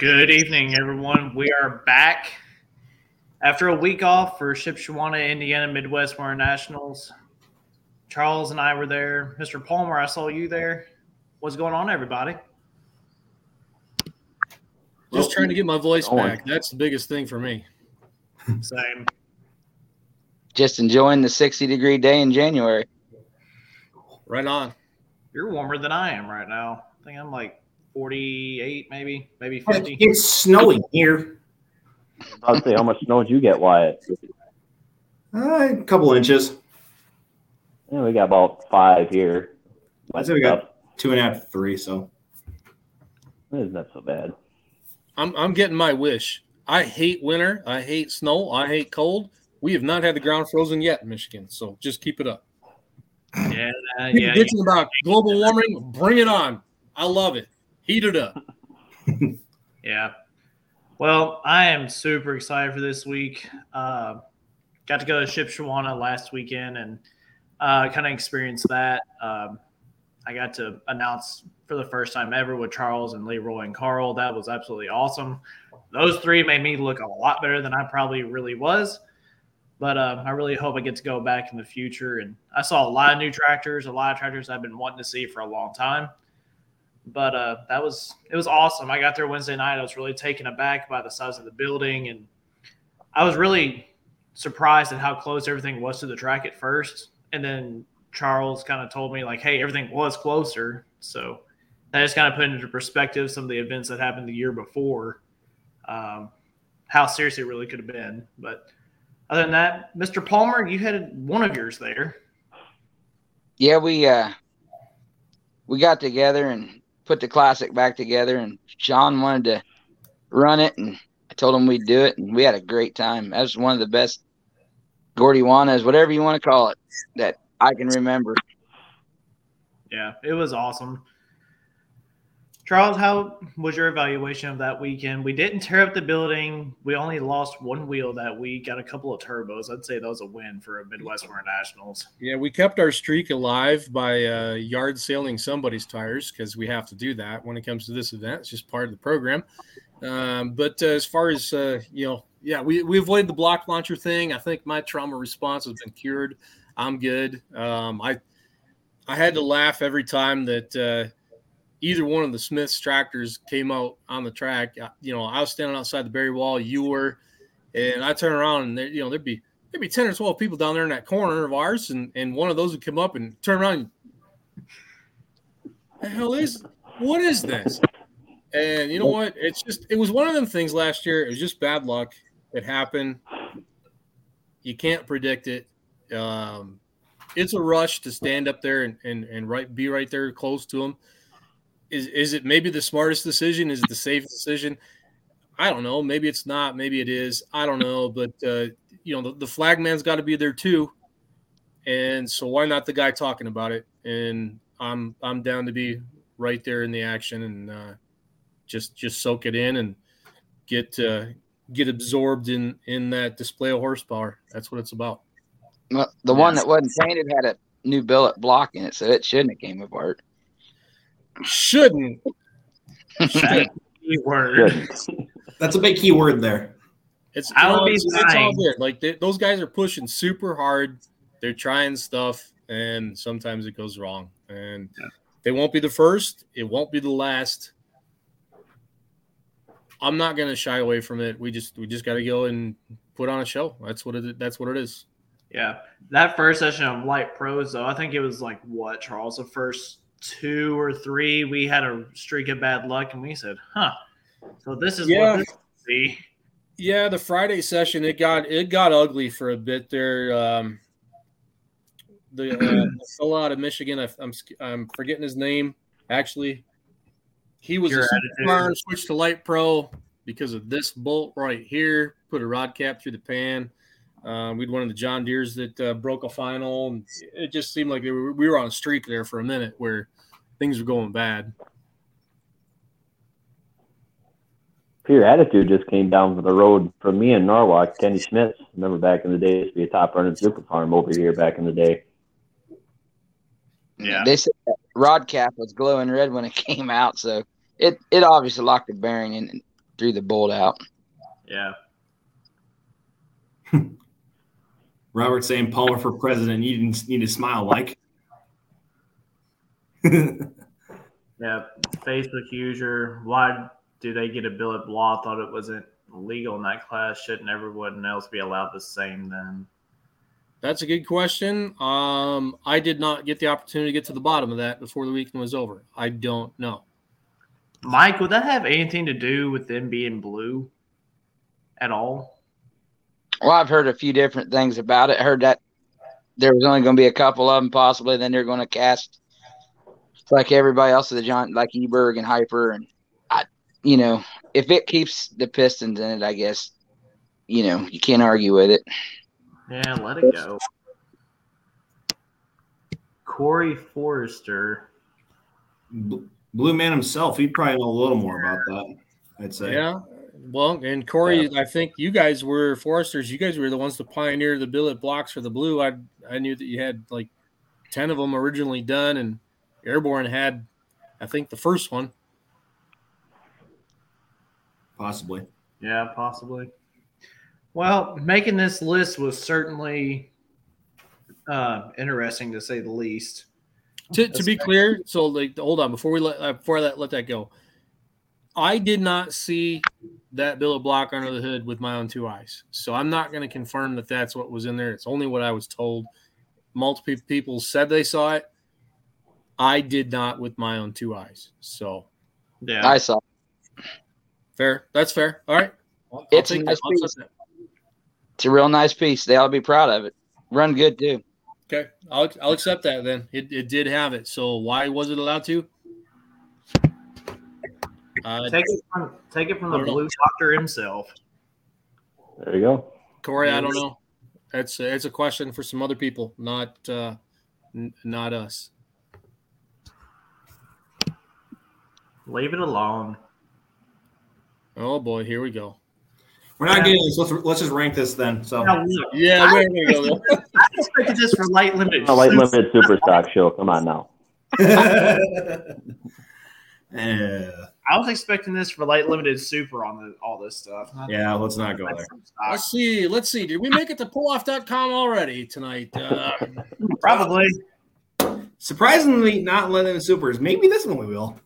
Good evening, everyone. We are back after a week off for Shipshewana, Indiana Midwest Winter Nationals. Charles and I were there. Mr. Palmer, I saw you there. What's going on, everybody? Just trying to get my voice back. That's the biggest thing for me. Same. Just enjoying the 60 degree day in January. Right on. You're warmer than I am right now. I think I'm like 48, maybe, maybe 50. It's snowing here. I'd say how much snow did you get, Wyatt? Uh, a couple inches. Yeah, we got about five here. I'd say we got two and a half, three. So It's not so bad. I'm I'm getting my wish. I hate winter. I hate snow. I hate cold. We have not had the ground frozen yet in Michigan, so just keep it up. Yeah, uh, People yeah. bitching about global warming. Bring it on. I love it. It up. Yeah. Well, I am super excited for this week. Uh, got to go to Shipshewana last weekend and uh, kind of experience that. Um, I got to announce for the first time ever with Charles and Leroy and Carl. That was absolutely awesome. Those three made me look a lot better than I probably really was. But uh, I really hope I get to go back in the future. And I saw a lot of new tractors, a lot of tractors I've been wanting to see for a long time but uh, that was it was awesome. I got there Wednesday night. I was really taken aback by the size of the building, and I was really surprised at how close everything was to the track at first. And then Charles kind of told me like, "Hey, everything was closer." So that just kind of put into perspective some of the events that happened the year before, um, how serious it really could have been. But other than that, Mr. Palmer, you had one of yours there. Yeah, we uh we got together and put the classic back together and Sean wanted to run it and I told him we'd do it and we had a great time. That was one of the best Gordy Gordianas, whatever you want to call it, that I can remember. Yeah, it was awesome. Charles, how was your evaluation of that weekend? We didn't tear up the building. We only lost one wheel that week, got a couple of turbos. I'd say that was a win for a Midwest Winter Nationals. Yeah, we kept our streak alive by uh, yard sailing somebody's tires because we have to do that when it comes to this event. It's just part of the program. Um, but uh, as far as uh, you know, yeah, we, we avoided the block launcher thing. I think my trauma response has been cured. I'm good. Um, I I had to laugh every time that uh, either one of the Smiths tractors came out on the track. You know, I was standing outside the Berry Wall. You were, and I turn around and there, you know there'd be there'd be ten or twelve people down there in that corner of ours, and and one of those would come up and turn around. The hell is what is this? And you know what? It's just it was one of them things last year. It was just bad luck. It happened. You can't predict it. Um, it's a rush to stand up there and, and, and right be right there close to them. Is is it maybe the smartest decision? Is it the safest decision? I don't know. Maybe it's not. Maybe it is. I don't know. But uh, you know, the, the flagman's got to be there too. And so why not the guy talking about it? And I'm I'm down to be right there in the action and uh, just just soak it in and get uh, get absorbed in in that display of horsepower. That's what it's about. Well, the one that wasn't painted had a new billet block in it, so it shouldn't have came apart. Shouldn't. That key word. That's a big key word there. It's, I you would be it's, it's all lying. good. Like they, those guys are pushing super hard. They're trying stuff, and sometimes it goes wrong. And Yeah. they won't be the first. It won't be the last. I'm not going to shy away from it. We just we just got to go and put on a show. That's what it. That's what it is. Yeah. That first session of Light Pros, though, I think it was like what, Charles? The first two or three, we had a streak of bad luck, and we said, huh. So this is Yeah. what this. Yeah, the Friday session it got it got ugly for a bit there. Um, the, uh, the fellow out of Michigan, I, I'm I'm forgetting his name. Actually, he was Your a supercar, switched to light pro because of this bolt right here. Put a rod cap through the pan. Um, we'd one of the John Deere's that uh, broke a final, and it just seemed like they were, we were on a streak there for a minute where things were going bad. Your attitude just came down from the road from me in Norwalk, Kenny Schmitz. Remember back in the day, used to be a top running super farm over here back in the day. Yeah. They said that rod cap was glowing red when it came out, so it it obviously locked the bearing and threw the bolt out. Yeah. Robert saying Palmer for president. You didn't need to smile like. Yeah. Facebook user. Why do they get a bill billet law? Thought it wasn't legal in that class. Shouldn't everyone else be allowed the same then? That's a good question. Um, I did not get the opportunity to get to the bottom of that before the weekend was over. I don't know. Mike, would that have anything to do with them being blue at all? Well, I've heard a few different things about it. I heard that there was only going to be a couple of them, possibly. Then they're going to cast like everybody else, the John, like Eberg and Hyper, and I, you know, if it keeps the Pistons in it, I guess, you know, you can't argue with it. Yeah, let it go. Corey Forrester. Bl- Blue man himself, he'd probably know a little more about that. I'd say. Yeah. Well, and Corey, I think you guys were Foresters. You guys were the ones to pioneer the billet blocks for the blue. I I knew that you had like ten of them originally done, and Airborne had, I think, the first one. Possibly. Yeah, possibly. Well, making this list was certainly uh, interesting to say the least. To, to be clear, so like hold on before we let uh, before I let let that go. I did not see that billet block under the hood with my own two eyes, so I'm not going to confirm that that's what was in there. It's only what I was told. Multiple people said they saw it. I did not with my own two eyes. So Yeah. I saw. fair. That's fair. All right. I'll, I'll It's a nice that. I'll accept piece. It's a real nice piece. They ought to be proud of it. Run good too. Okay, I'll I'll accept that then. It, it did have it. So why was it allowed to? Uh, Take it from take it from the blue doctor himself. There you go. Corey, I don't know. It's it's a question for some other people, not uh, n- not us. Leave it alone. Oh boy, here we go. We're not getting this. Let's, let's just rank this then. So Now, Yeah, there we go. I expected this for light limited. A light suits. limited super stock show. Come on now. yeah. I was expecting this for light limited super on the, all this stuff. not yeah, let's not go there. Let's see. Let's see. Did we make it to pulloff.com already tonight? Uh, Probably. Surprisingly, not limited supers. Maybe this one we will.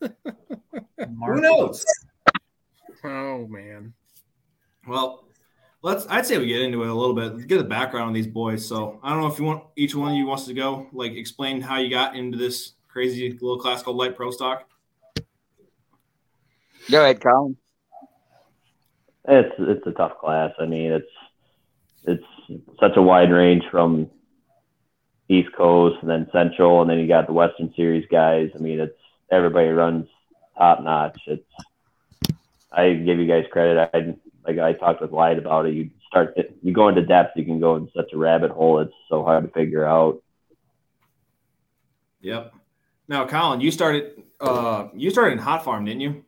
Who knows? oh man. Well, let's. I'd say we get into it a little bit. Get a background on these boys. So I don't know if you want each one of you wants to go like explain how you got into this crazy little class called light pro stock. Go ahead, Colin. It's it's a tough class. I mean, it's it's such a wide range from East Coast and then Central, and then you got the Western Series guys. I mean, it's everybody runs top notch. It's I give you guys credit. I like I talked with Light about it. You start you go into depth, you can go in such a rabbit hole. It's so hard to figure out. Yep. Now, Colin, you started. Uh, you started in Hot Farm, didn't you?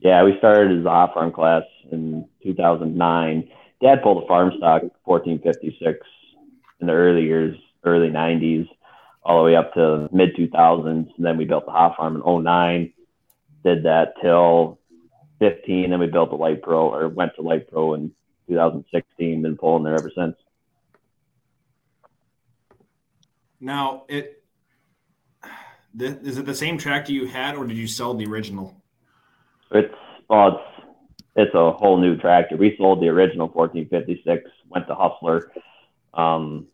Yeah, we started as a hot farm class in 2009. Dad pulled a farm stock 1456 in the early years, early 90s, all the way up to mid 2000s. And then we built the hot farm in 09. Did that till 15. Then we built the light pro or went to light pro in 2016. Been pulling there ever since. Now, it th- is it the same tractor you had, or did you sell the original? It's well, it's it's a whole new tractor. We sold the original 1456, went to Hustler. Um,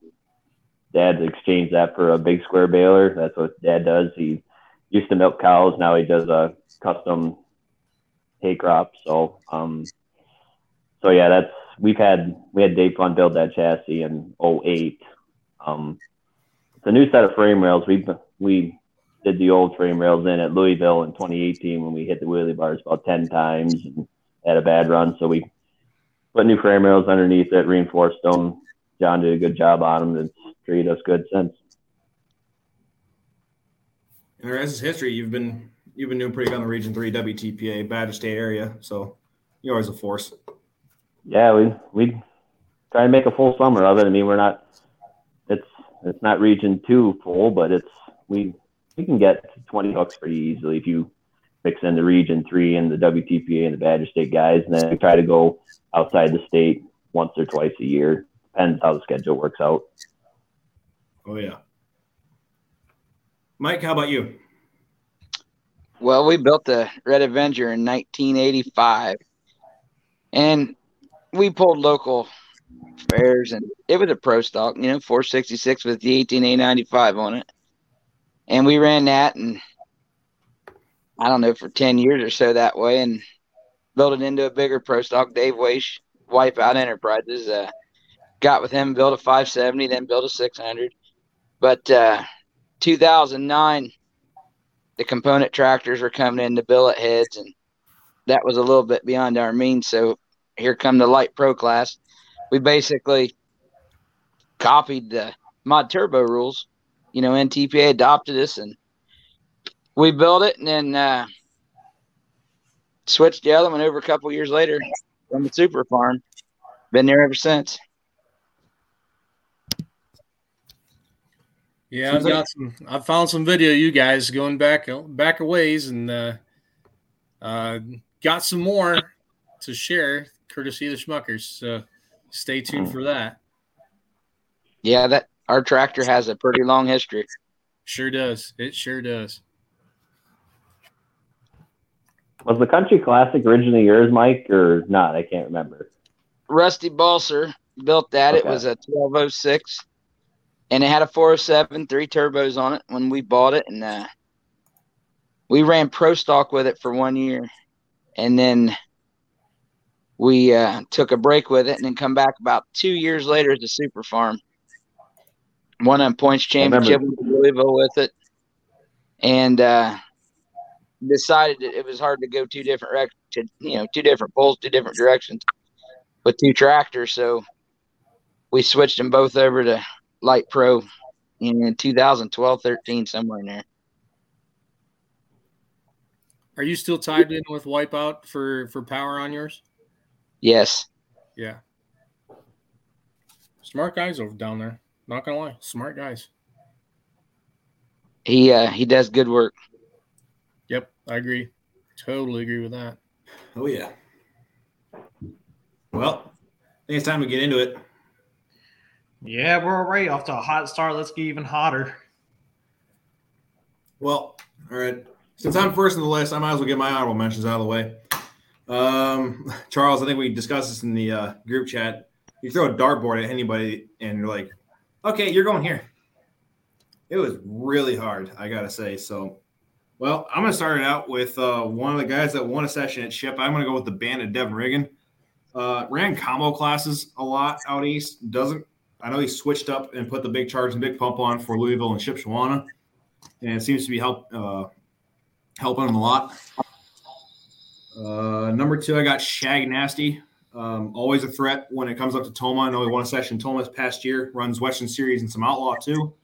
Dad's exchanged that for a big square baler. That's what Dad does. He used to milk cows. Now he does a custom hay crop. So, um, so yeah, that's we've had we had Dave Fun build that chassis in 08. Um, it's a new set of frame rails. We we did the old frame rails in at Louisville in 2018 when we hit the wheelie bars about 10 times and had a bad run. So we put new frame rails underneath it, reinforced them. John did a good job on them. It's treated us good since. And the rest is history. You've been you've been doing pretty good on the Region Three WTPA Badger State area, so you're always a force. Yeah, we we try to make a full summer of it. I mean, we're not it's it's not region two full, but it's we we can get to 20 bucks pretty easily if you mix in the Region Three and the WTPA and the Badger State guys, and then try to go outside the state once or twice a year. Depends how the schedule works out. Oh yeah. Mike, how about you? Well, we built the Red Avenger in 1985, and we pulled local fairs, and it was a pro stock, you know, 466 with the 18A95 on it, and we ran that, and I don't know for 10 years or so that way, and built it into a bigger pro stock. Dave Weish, Wipeout Enterprises, uh, got with him, built a 570, then built a 600, but uh, 2009 the component tractors were coming in the billet heads and that was a little bit beyond our means. So here come the light pro class. We basically copied the mod turbo rules you know ntpa adopted us and we built it and then uh, switched the other one over a couple years later from the super farm been there ever since Yeah, I've got some. I've found some video of you guys going back back a ways, and uh, uh, got some more to share, courtesy of the Schmuckers. So stay tuned for that. Yeah, that our tractor has a pretty long history. Sure does. It sure does. Was the Country Classic originally yours, Mike, or not? I can't remember. Rusty Balser built that. Okay. It was a 1206 and it had a 407, three turbos on it when we bought it, and uh, we ran pro stock with it for one year, and then we uh, took a break with it, and then come back about two years later as a super farm. Won a points championship in Louisville with it, and uh, decided that it was hard to go two different rec- to, you know two different poles, two different directions with two tractors, so we switched them both over to Light Pro in 2012, 13, somewhere in there. Are you still tied in with Wipeout for for power on yours? Yes. Yeah. Smart guys over down there. Not gonna lie, smart guys. He uh he does good work. Yep, I agree. Totally agree with that. Oh yeah. Well, I think it's time to get into it. Yeah, we're already off to a hot start. Let's get even hotter. Well, all right. Since I'm first in the list, I might as well get my honorable mentions out of the way. Um, Charles, I think we discussed this in the uh, group chat. You throw a dartboard at anybody, and you're like, "Okay, you're going here." It was really hard, I gotta say. So, well, I'm gonna start it out with uh, one of the guys that won a session at Ship. I'm gonna go with the band of Devin Riggin. Uh, ran combo classes a lot out east. Doesn't I know he switched up and put the big charge and big pump on for Louisville and Shipshewana, and it seems to be help uh, helping him a lot. Uh, number two, I got Shag Nasty. Um, always a threat when it comes up to Tomah. I know he won a session Tomah's past year, runs Western Series and some Outlaw too.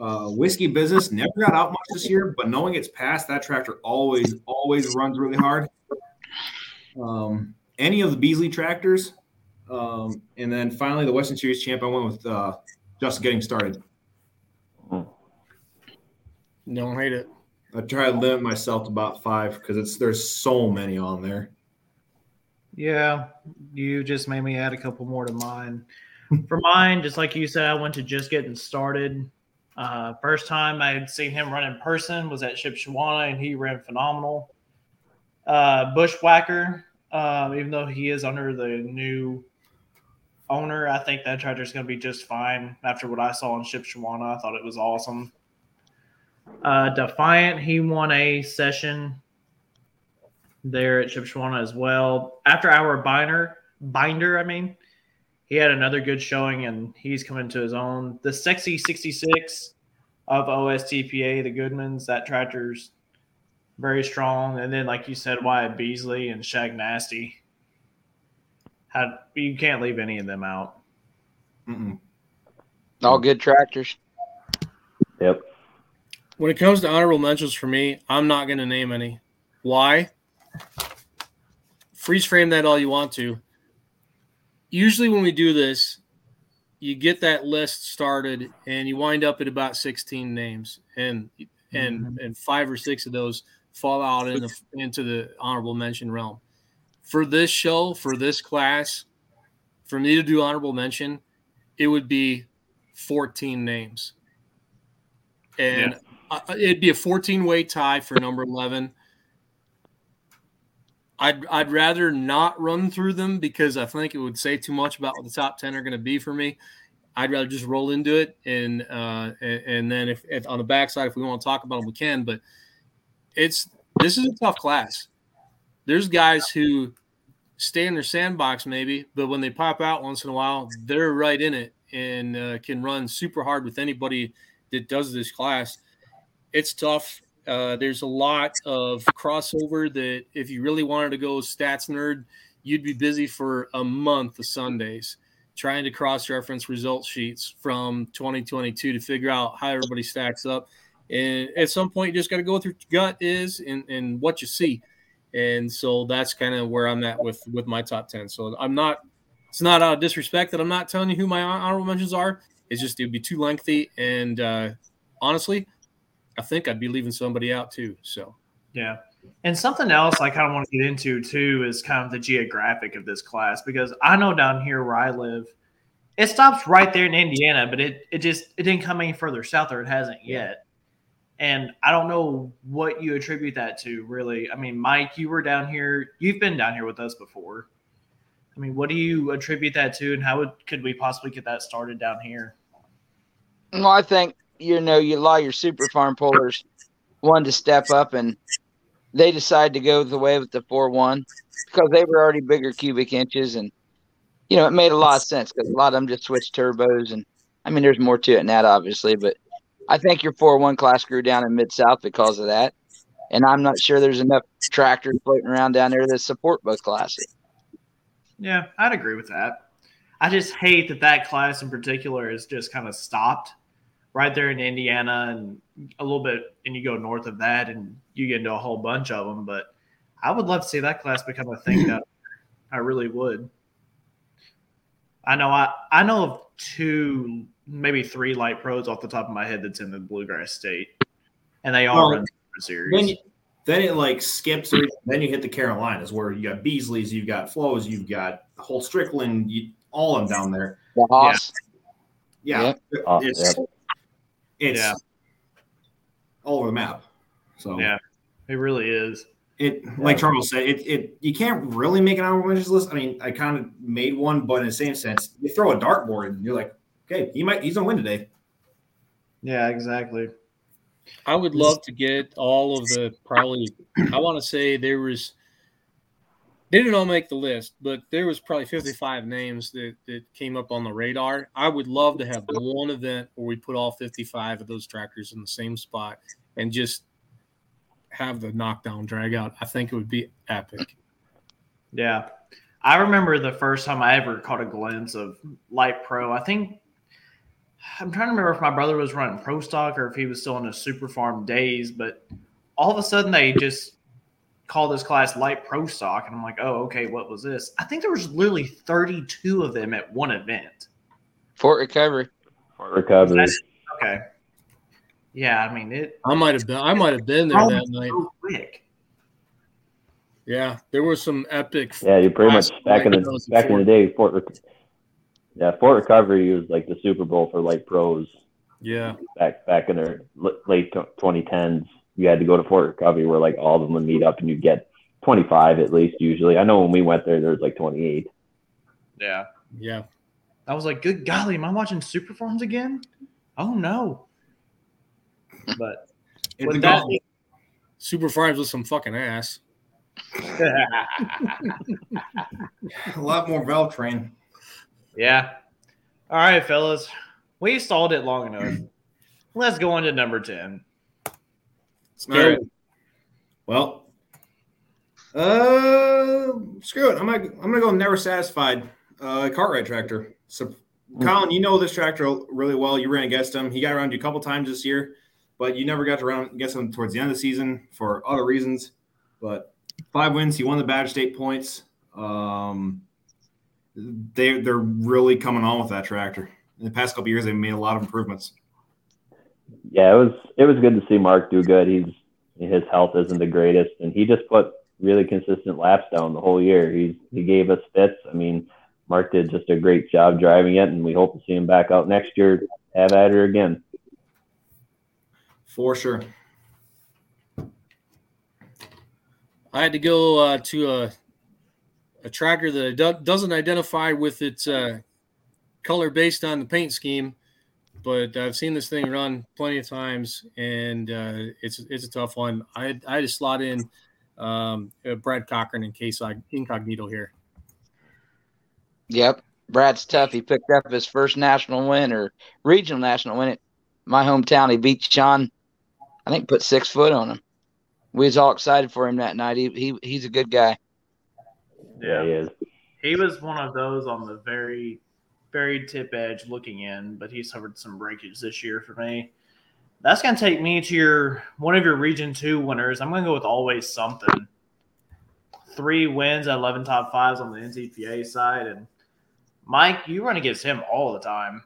Uh, whiskey business never got out much this year, but knowing it's past, that tractor always, always runs really hard. Um, any of the Beasley tractors, um, and then finally, the Western Series champ, I went with uh, just getting started. Don't hate it. I try to limit myself to about five because it's there's so many on there. Yeah, you just made me add a couple more to mine. For mine, just like you said, I went to just getting started. Uh, first time I had seen him run in person was at Shipshewana, and he ran phenomenal. Uh, Bushwhacker, um, even though he is under the new owner, I think that tractor is going to be just fine. After what I saw in Shipshewana, I thought it was awesome. Uh, Defiant, he won a session there at Shipshewana as well. After our binder, binder, I mean, he had another good showing and he's coming to his own. The Sexy 66 of OSTPA, the Goodmans, that tractor's very strong. And then, like you said, Wyatt Beasley and Shag Nasty how, you can't leave any of them out. Mm-mm. All good tractors. Yep. When it comes to honorable mentions for me, I'm not going to name any. Why? Freeze frame that all you want to. Usually, when we do this, you get that list started and you wind up at about 16 names, and and mm-hmm. and five or six of those fall out in the, into the honorable mention realm. For this show, for this class, for me to do honorable mention, it would be 14 names. And yeah. uh, it'd be a 14 way tie for number 11. I'd, I'd rather not run through them because I think it would say too much about what the top 10 are going to be for me. I'd rather just roll into it. And, uh, and, and then if, if on the backside, if we want to talk about them, we can. But it's this is a tough class. There's guys who stay in their sandbox maybe, but when they pop out once in a while, they're right in it and uh, can run super hard with anybody that does this class. It's tough. Uh, there's a lot of crossover that if you really wanted to go stats nerd, you'd be busy for a month of Sundays trying to cross reference result sheets from 2022 to figure out how everybody stacks up. And at some point, you just got to go with your gut is and, and what you see. And so that's kind of where I'm at with with my top 10. So I'm not, it's not out of disrespect that I'm not telling you who my honorable mentions are. It's just it would be too lengthy. And uh, honestly, I think I'd be leaving somebody out too. So, yeah. And something else I kind of want to get into too is kind of the geographic of this class because I know down here where I live, it stops right there in Indiana, but it it just it didn't come any further south or it hasn't yet. And I don't know what you attribute that to, really. I mean, Mike, you were down here. You've been down here with us before. I mean, what do you attribute that to, and how would, could we possibly get that started down here? Well, I think you know, you allow your super farm pullers one to step up, and they decide to go the way with the four one because they were already bigger cubic inches, and you know, it made a lot of sense because a lot of them just switched turbos, and I mean, there's more to it than that, obviously, but I think your four one class grew down in Mid South because of that. And I'm not sure there's enough tractors floating around down there that support both classes. Yeah, I'd agree with that. I just hate that that class in particular is just kind of stopped right there in Indiana and a little bit, and you go north of that and you get into a whole bunch of them. But I would love to see that class become a thing. that I really would. I know I I know of two maybe three light pros off the top of my head that's in the bluegrass state, and they all well, run series. Then, you, then it like skips. Or, then you hit the Carolinas where you got Beasley's, you've got Flows, you've got the whole Strickland, you, all of them down there. The Haas. Yeah, yeah. Yep. Uh, it's yep. It's yeah. all over the map. So yeah, it really is. It like Charles said, it it you can't really make an honorable mentions list. I mean, I kind of made one, but in the same sense, you throw a dartboard and you're like, okay, he might he's gonna win today. Yeah, exactly. I would love to get all of the probably. I want to say there was. They didn't all make the list, but there was probably 55 names that, that came up on the radar. I would love to have one event where we put all 55 of those tractors in the same spot and just have the knockdown drag out. I think it would be epic. Yeah. I remember the first time I ever caught a glimpse of Light Pro. I think I'm trying to remember if my brother was running pro stock or if he was still in a super farm days, but all of a sudden they just called this class light pro stock. And I'm like, oh, okay, what was this? I think there was literally 32 of them at one event. Fort Recovery. Fort Recovery. okay. Yeah, I mean it. I might have been. I might have been there that night. So quick. Yeah, there was some epic. Yeah, you're pretty much back in the back in the day, Fort yeah, Fort Recovery was like the Super Bowl for light pros. Yeah. Back back in the late 2010s, you had to go to Fort Recovery where like all of them would meet up and you'd get 25 at least usually. I know when we went there, there was like 28. Yeah. Yeah. I was like, good golly, am I watching Super Farms again? Oh no. But with that, Super Farms was some fucking ass. a lot more valve train. Yeah. All right, fellas. We stalled it long enough. Let's go on to number 10. All right. Well, uh, screw it. I'm gonna I'm gonna go never satisfied. Uh, Cartwright tractor. So, Colin, you know this tractor really well. You ran against him. He got around you a couple times this year, but you never got to run against him towards the end of the season for other reasons. But five wins. He won the Badger State points. Um, they they're really coming on with that tractor. In the past couple years, they've made a lot of improvements. Yeah, it was it was good to see Mark do good. He's his health isn't the greatest, and he just put really consistent laps down the whole year. He he gave us fits. I mean, Mark did just a great job driving it, and we hope to see him back out next year. Have at her again. For sure. I had to go uh, to a a tractor that doesn't identify with its uh, color based on the paint scheme, but I've seen this thing run plenty of times, and uh, it's it's a tough one. I had, I had to slot in um, uh, Brad Cochran in case I incognito here. Yep. Brad's tough. He picked up his first national win or regional national win at my hometown. He beat Sean, I think, put six foot on him. We was all excited for him that night. He, he he's a good guy. Yeah, he is. He was one of those on the very, very tip edge looking in, but he suffered some breakage this year for me. That's going to take me to your one of your Region Two winners. I'm going to go with always something. Three wins, at eleven top fives on the NTPA side, and Mike, you run against him all the time.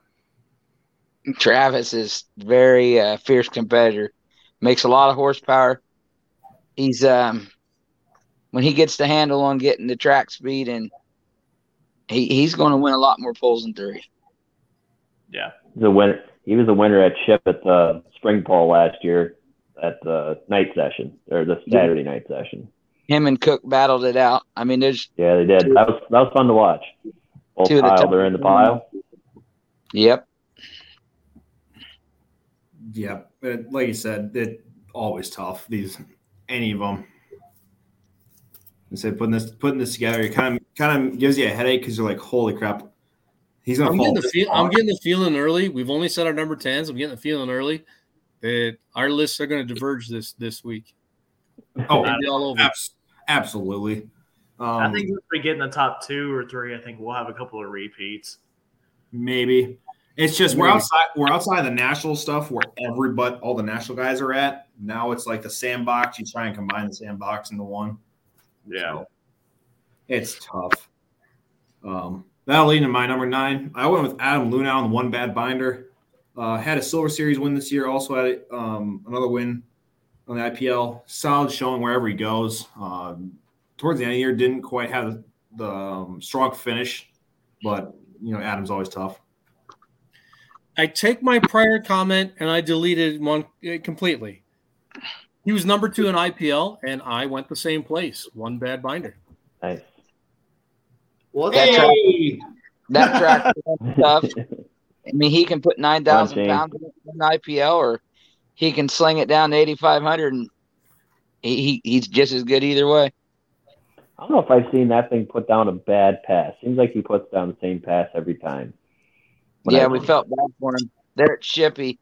Travis is very uh, fierce competitor. Makes a lot of horsepower. He's um when he gets the handle on getting the track speed and he, he's going to win a lot more poles than three. Yeah, He's a winner. He was a winner at Ship at the spring pole last year at the night session or the Saturday night session. Him and Cook battled it out. I mean, there's Yeah, they did. That was that was fun to watch. Both Two of the piled top- are in the pile. yep. Yeah, like you said, it always tough. These any of them. I said putting this putting this together, it kind of kind of gives you a headache because you're like, holy crap, he's gonna I'm fall. getting the feel. I'm getting the feeling early. We've only set our number tens. I'm getting the feeling early that our lists are going to diverge this this week. oh, all over. abs- absolutely. Um, I think if we get in the top two or three, I think we'll have a couple of repeats. maybe it's just we're outside we're outside the national stuff where everybody all the national guys are at. Now it's like the sandbox. You try and combine the sandbox into one. So, it's tough. Um, that'll lead into my number nine. I went with Adam Luna on the one bad binder. Uh, had a Silver Series win this year. Also had um, another win on the IPL. Solid showing wherever he goes. Um, towards the end of the year, didn't quite have the um, strong finish, but you know Adam's always tough. I take my prior comment and I deleted one uh, completely. He was number two in IPL, and I went the same place. One bad binder. Nice. Well, That track, that track Nice. tough. I mean, he can put nine thousand pounds in an IPL, or he can sling it down to eighty five hundred, and he, he he's just as good either way. I don't know if I've seen that thing put down a bad pass. Seems like he puts down the same pass every time. When yeah, I- we felt bad for him. There at Ship, he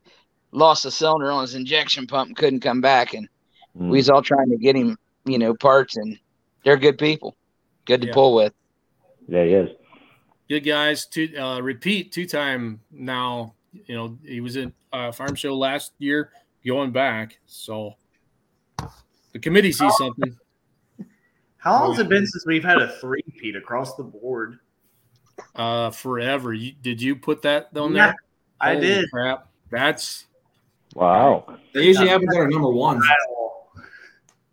lost a cylinder on his injection pump and couldn't come back, and Mm. we was all trying to get him, you know, parts, and they're good people, good to Yeah. pull with. Yeah, he is. Good guys. Two uh, repeat two time now. You know he was at uh, farm show last year, going back. So the committee sees something. How long has it been since we've had a three-peat across the board? Uh, forever. You, did you put that on Yeah, there? I Holy did. Crap. That's Wow. That usually happens at our number one.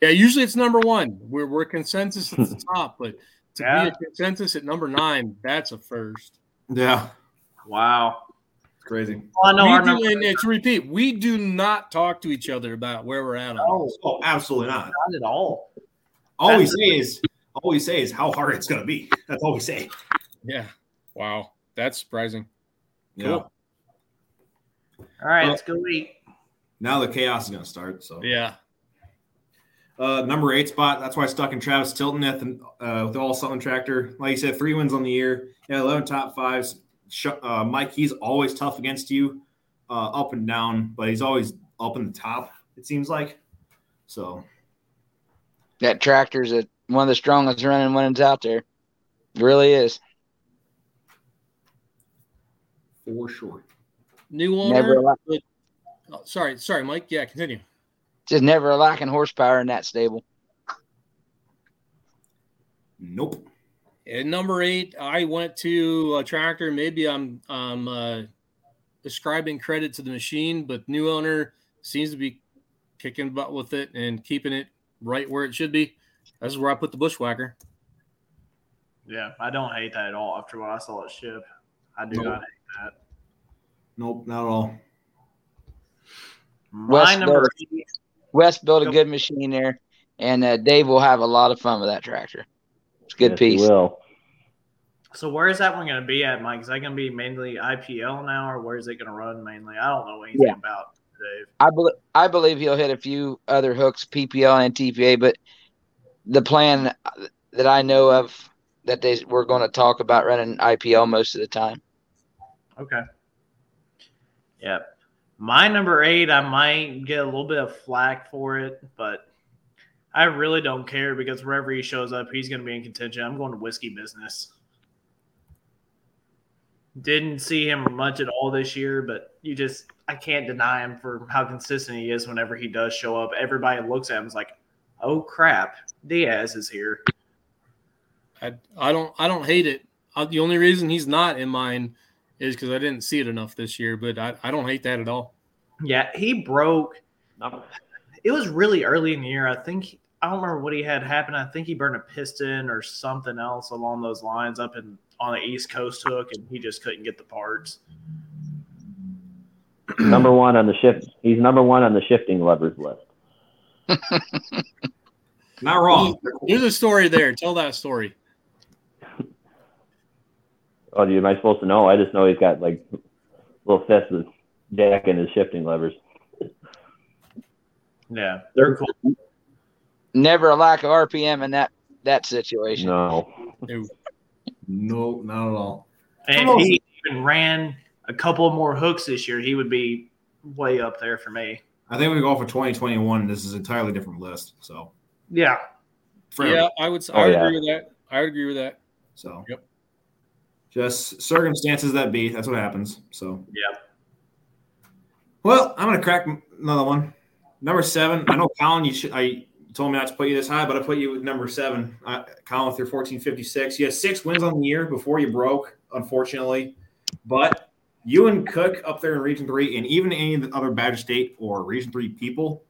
Yeah. Usually it's number one. We're we're consensus at the top, but to Yeah. be a consensus at number nine, that's a first. Yeah, Wow. it's crazy. Well, I know We our do, number. and it's repeat. We do not talk to each other about where we're at. On No, this. Oh, absolutely not. not at all. All we say is all we say is how hard it's gonna be. That's all we say. Yeah. Wow. That's surprising. Yeah. Cool. All right, Well- let's go eat. Now the chaos is gonna start. So Yeah. Uh, number eight spot. That's why I stuck in Travis Tilton at the, uh, with all Sutton tractor. Like you said, three wins on the year. Yeah, eleven top fives. Uh, Mike, he's always tough against you, uh, up and down, but he's always up in the top. It seems like. So That tractor's a, one of the strongest running ones out there. It really is. for sure. New Never owner. allow- but- oh, sorry. Sorry, Mike. Yeah. Continue. Just never lacking horsepower in that stable. Nope. At number eight, I went to a tractor. Maybe I'm I'm uh, ascribing credit to the machine, but new owner seems to be kicking butt with it and keeping it right where it should be. This is where I put the bushwhacker. Yeah, I don't hate that at all. After what I saw at Ship, I do Nope. not hate that. Nope, not at all. My West number eight, Wes built a good machine there, and uh, Dave will have a lot of fun with that tractor. It's a good Yes, piece. will. So where is that one going to be at, Mike? Is that going to be mainly IPL now, or where is it going to run mainly? I don't know anything Yeah. about Dave. I believe I believe he'll hit a few other hooks, PPL and TPA, but the plan that I know of that they we're going to talk about running IPL most of the time. Okay. Yep. My number eight, I might get a little bit of flack for it, but I really don't care because wherever he shows up, he's going to be in contention. I'm going to whiskey business. Didn't see him much at all this year, but you just I can't deny him for how consistent he is whenever he does show up. Everybody looks at him is like, "Oh crap, Diaz is here." I, I don't I don't hate it. Uh, the only reason he's not in mine is because I didn't see it enough this year. But I, I don't hate that at all. Yeah, he broke it was really early in the year. I think I don't remember what he had happen. I think he burned a piston or something else along those lines up in on the East Coast hook, and he just couldn't get the parts. number one on the shift. He's number one on the shifting levers list. Not wrong. There's a story there. Tell that story. Oh, am I supposed to know? I just know he's got like little fists with jack and his shifting levers. Yeah, they're cool. Never a lack of RPM in that that situation. No. No. No, not at all. And if he even ran a couple more hooks this year, he would be way up there for me. I think we go for 2021. This is an entirely different list. So, Yeah, forever. Yeah, I would. Oh, I would yeah. agree with that. I would agree with that. So, Yep. Just circumstances that be. That's what happens. So, yeah. well, I'm gonna crack another one. Number seven. I know Colin. You should. I told me not to put you this high, but I put you with number seven. Uh, Colin with your 1456. You had six wins on the year before you broke, unfortunately. But you and Cook up there in Region Three, and even any of the other Badger State or Region Three people,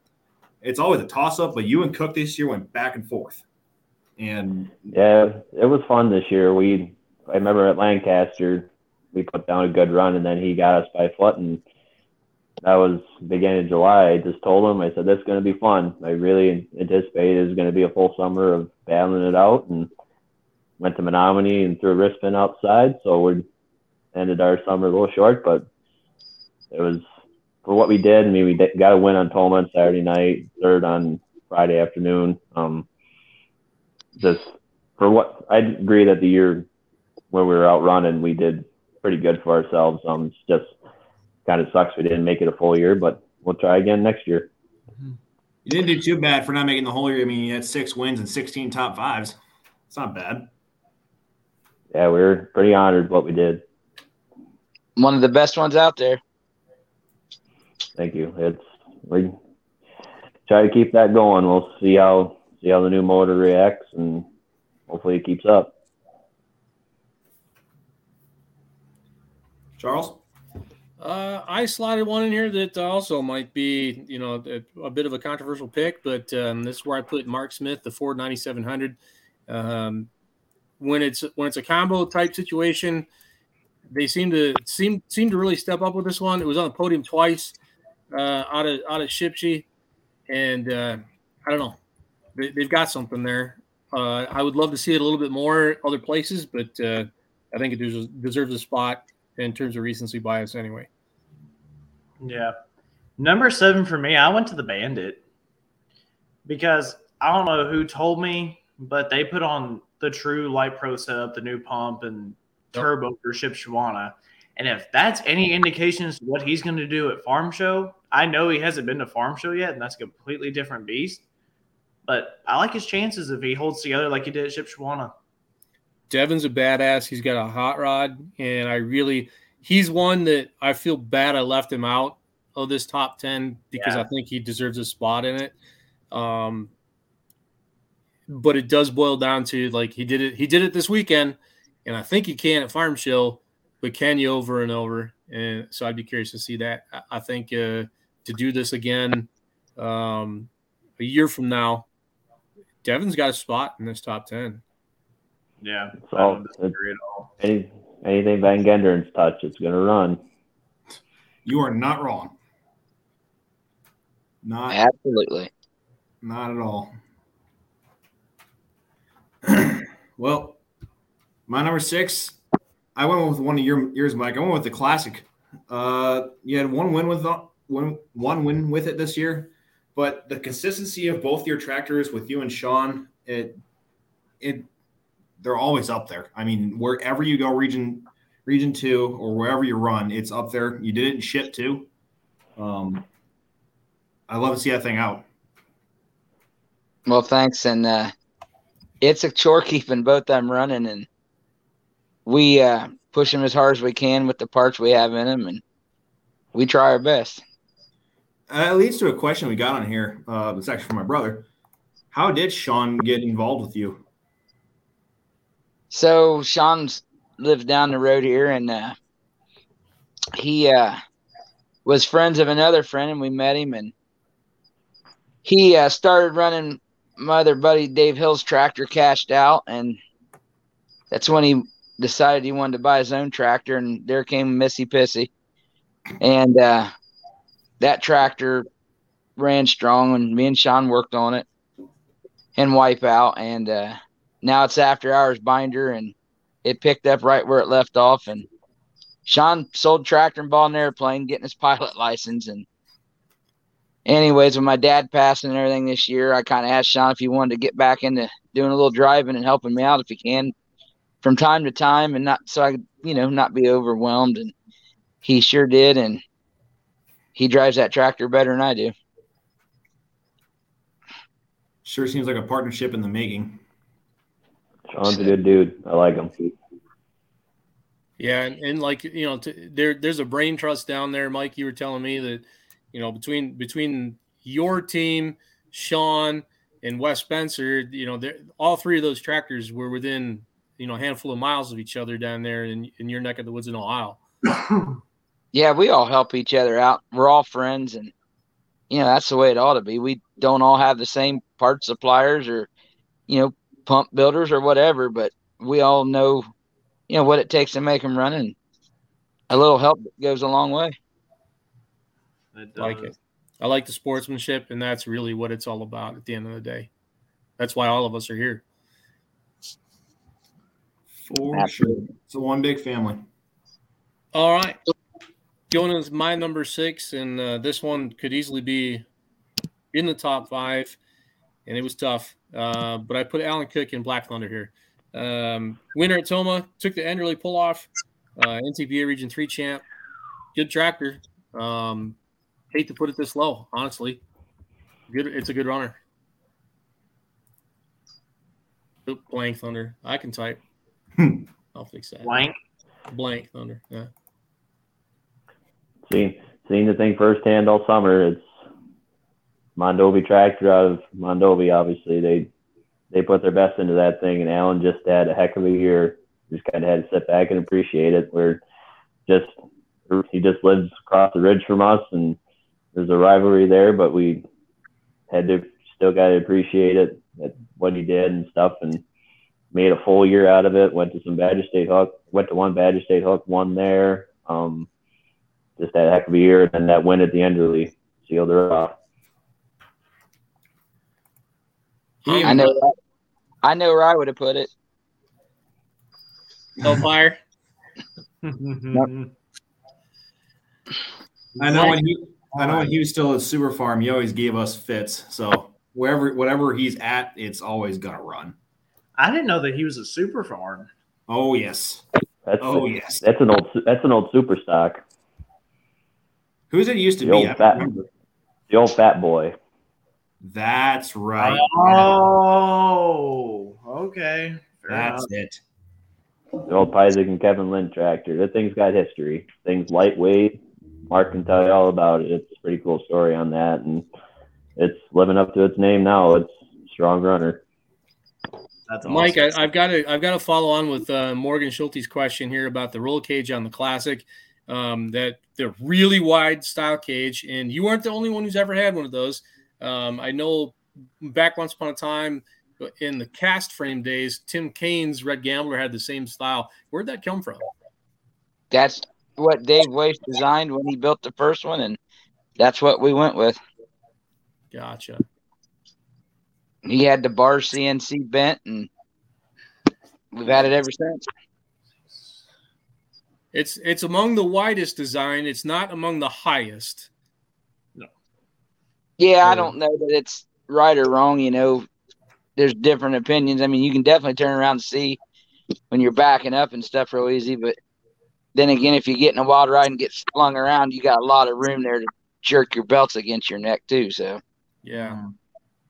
it's always a toss up. But you and Cook this year went back and forth, and Yeah, it was fun this year. We I remember at Lancaster we put down a good run and then he got us by foot and that was beginning of July. I just told him, I said, This is gonna be fun. I really anticipated it was gonna be a full summer of battling it out and went to Menominee and threw a wrist pin outside, so we ended our summer a little short, but it was for what we did. I mean, we got a win on Tomah on Saturday night, third on Friday afternoon. Um, just for what I agree that the year when we were out running, we did pretty good for ourselves. Um, it's just kind of sucks we didn't make it a full year, but we'll try again next year. you didn't do too bad for not making the whole year. I mean, you had six wins and 16 top fives. It's not bad. Yeah, we were pretty honored what we did. One of the best ones out there. Thank you. It's we try to keep that going. We'll see how see how the new motor reacts, and hopefully it keeps up. Charles. Uh, I slotted one in here that also might be, you know, a, a bit of a controversial pick, but um, this is where I put Mark Smith, the Ford 9700. Um, when it's when it's a combo type situation, they seem to seem seem to really step up with this one. It was on the podium twice uh, out of out of Shipshy, and uh, I don't know, they, they've got something there. Uh, I would love to see it a little bit more other places, but uh, I think it deserves a spot in terms of recency bias anyway. Yeah. Number seven for me, I went to the Bandit because I don't know who told me, but they put on the true Light Pro setup, the new pump and Yep. turbo for Shipshewana. And if that's any indication as to what he's going to do at Farm Show, I know he hasn't been to Farm Show yet, and that's a completely different beast. But I like his chances if he holds together like he did at Shipshewana. Devin's a badass. He's got a hot rod, and I really he's one that I feel bad I left him out of this top ten because Yeah. I think he deserves a spot in it. Um, but it does boil down to like he did it. He did it this weekend, and I think he can at Farm Show, but can you over and over? And so I'd be curious to see that. I- think uh, to do this again, um, a year from now, Devin's got a spot in this top ten. Yeah, So I don't it's, disagree at all. any, anything Van Genderen's touch, it's going to run. You are not wrong. Not Absolutely. not at all. well, my number six, I went with one of your yours, Mike. I went with the classic. Uh, you had one win with the, one one win with it this year, but the consistency of both your tractors with you and Sean, it it they're always up there. I mean, wherever you go, region region two or wherever you run, it's up there. You did it in ship too. Um, I love to see that thing out. Well, thanks. And uh, it's a chore keeping both them running, and we uh, push them as hard as we can with the parts we have in them, and we try our best. Uh, it leads to a question we got on here. Uh, it's actually from my brother. How did Sean get involved with you? So Sean's lives down the road here, and uh, he uh, was friends of another friend, and we met him, and he uh, started running my other buddy Dave Hill's tractor, cashed out, and that's when he decided he wanted to buy his own tractor, and there came Missy Pissy, and uh, that tractor ran strong, and me and Sean worked on it and wipe out, and uh, now it's after hours binder and it picked up right where it left off and sean sold tractor and ball and airplane getting his pilot license and anyways with my dad passing and everything this year i kind of asked sean if he wanted to get back into doing a little driving and helping me out if he can from time to time and not so i could you know not be overwhelmed and he sure did and he drives that tractor better than i do Sure seems like a partnership in the making. Sean's a good dude. I like him. Yeah, and, and like you know, t- there there's a brain trust down there, Mike. You were telling me that you know between between your team, Sean, and Wes Spencer, you know, all three of those tractors were within you know a handful of miles of each other down there in, in your neck of the woods in Ohio. yeah, we all help each other out. We're all friends, and you know that's the way it ought to be. We don't all have the same part suppliers or you know pump builders or whatever, but we all know you know what it takes to make them run, and a little help goes a long way. It Like it. I like the sportsmanship, and that's really what it's all about at the end of the day. That's why all of us are here. For Absolutely. sure. It's a one big family. All right. Going is my number six, and uh, this one could easily be in the top five, and it was tough. Uh, but I put Alan Cook in Black Thunder here. Um, winner at Tomah took the Enderley pull off. Uh, NTPA Region Three champ. Good tractor. Um, hate to put it this low, honestly. Good. It's a good runner. Oop, blank Thunder. I can type. Hmm. I'll fix that. Blank. Blank Thunder. Yeah. Seen seen the thing firsthand all summer. It's Mondovi tractor out of Mondovi. Obviously, they they put their best into that thing, and Alan just had a heck of a year. Just kind of had to sit back and appreciate it. We're just he just lives across the ridge from us, and there's a rivalry there, but we had to still got to appreciate it at what he did and stuff, and made a full year out of it. Went to some Badger State Hook, went to one Badger State Hook, won there. Um, just a heck of a year, and that win at the end really sealed her off. He I know. I know where I would have put it. No fire. I know when he I know when he was still at Super Farm, he always gave us fits. So wherever whatever he's at, it's always gonna run. I didn't know that he was a super farm. Oh yes. That's Oh yes. that's an old that's an old super stock. Who's it used to The be? old fat- The old fat boy. That's right. Oh, okay. Fair That's enough. it. The old Pisek and Kevin Lynn tractor. That thing's got history. Thing's lightweight. Mark can tell you all about it. It's a pretty cool story on that, and it's living up to its name now. It's a strong runner. That's awesome. Mike, I, I've got to I've got to follow on with uh, Morgan Schulte's question here about the roll cage on the classic. Um, that they're really wide style cage, and you aren't the only one who's ever had one of those. Um, I know back once upon a time in the cast frame days, Tim Kane's Red Gambler had the same style. Where'd that come from? That's what Dave Waste designed when he built the first one, and that's what we went with. Gotcha. He had the bar CNC bent, and we've had it ever since. It's it's among the widest design. It's not among the highest. Yeah, I don't know that it's right or wrong. You know, there's different opinions. I mean, you can definitely turn around and see when you're backing up and stuff real easy. But then again, if you get in a wild ride and get slung around, you got a lot of room there to jerk your belts against your neck too. So Yeah.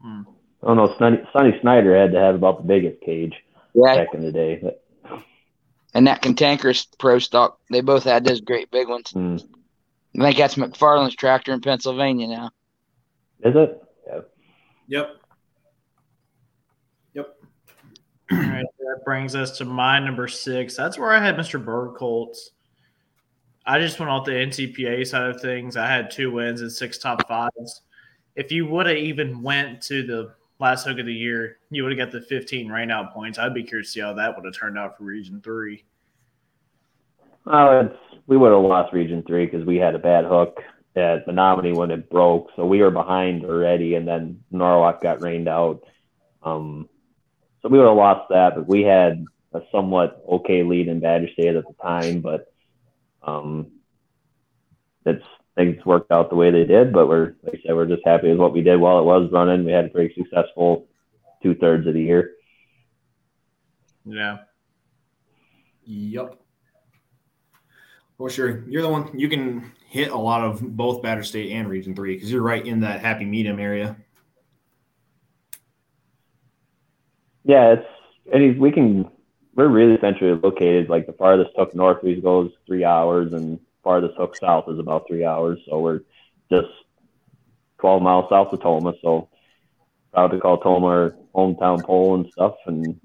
Mm. Oh no, Sonny, Sonny Snyder had to have about the biggest cage yeah, back in the day. But, and that cantankerous pro stock, they both had those great big ones. mm, I think that's McFarland's tractor in Pennsylvania now. Is it? Yeah. Yep. Yep. All right, that brings us to my number six. That's where I had Mr. Bird Colts. I just went off the NTPA side of things. I had two wins and six top fives. If you would have even went to the last hook of the year, you would have got the 15 rain out points. I'd be curious to see how that would have turned out for Region Three. Well, it's we would have lost Region Three because we had a bad hook at Menominee when it broke, so we were behind already, and then Norwalk got rained out. Um, so we would have lost that, but we had a somewhat okay lead in Badger State at the time, but um, it's things worked out the way they did. But we're like I said, we're just happy with what we did while it was running. We had a very successful two thirds of the year. Yeah. Yep. Well, sure. You're the one you can hit a lot of both Badger State and Region Three because you're right in that happy medium area. Yeah, it's and we can. We're really centrally located. Like the farthest hook north we goes three hours, and farthest hook south is about three hours. So we're just twelve miles south of Tomah. So proud to call Tomah our hometown pole and stuff, and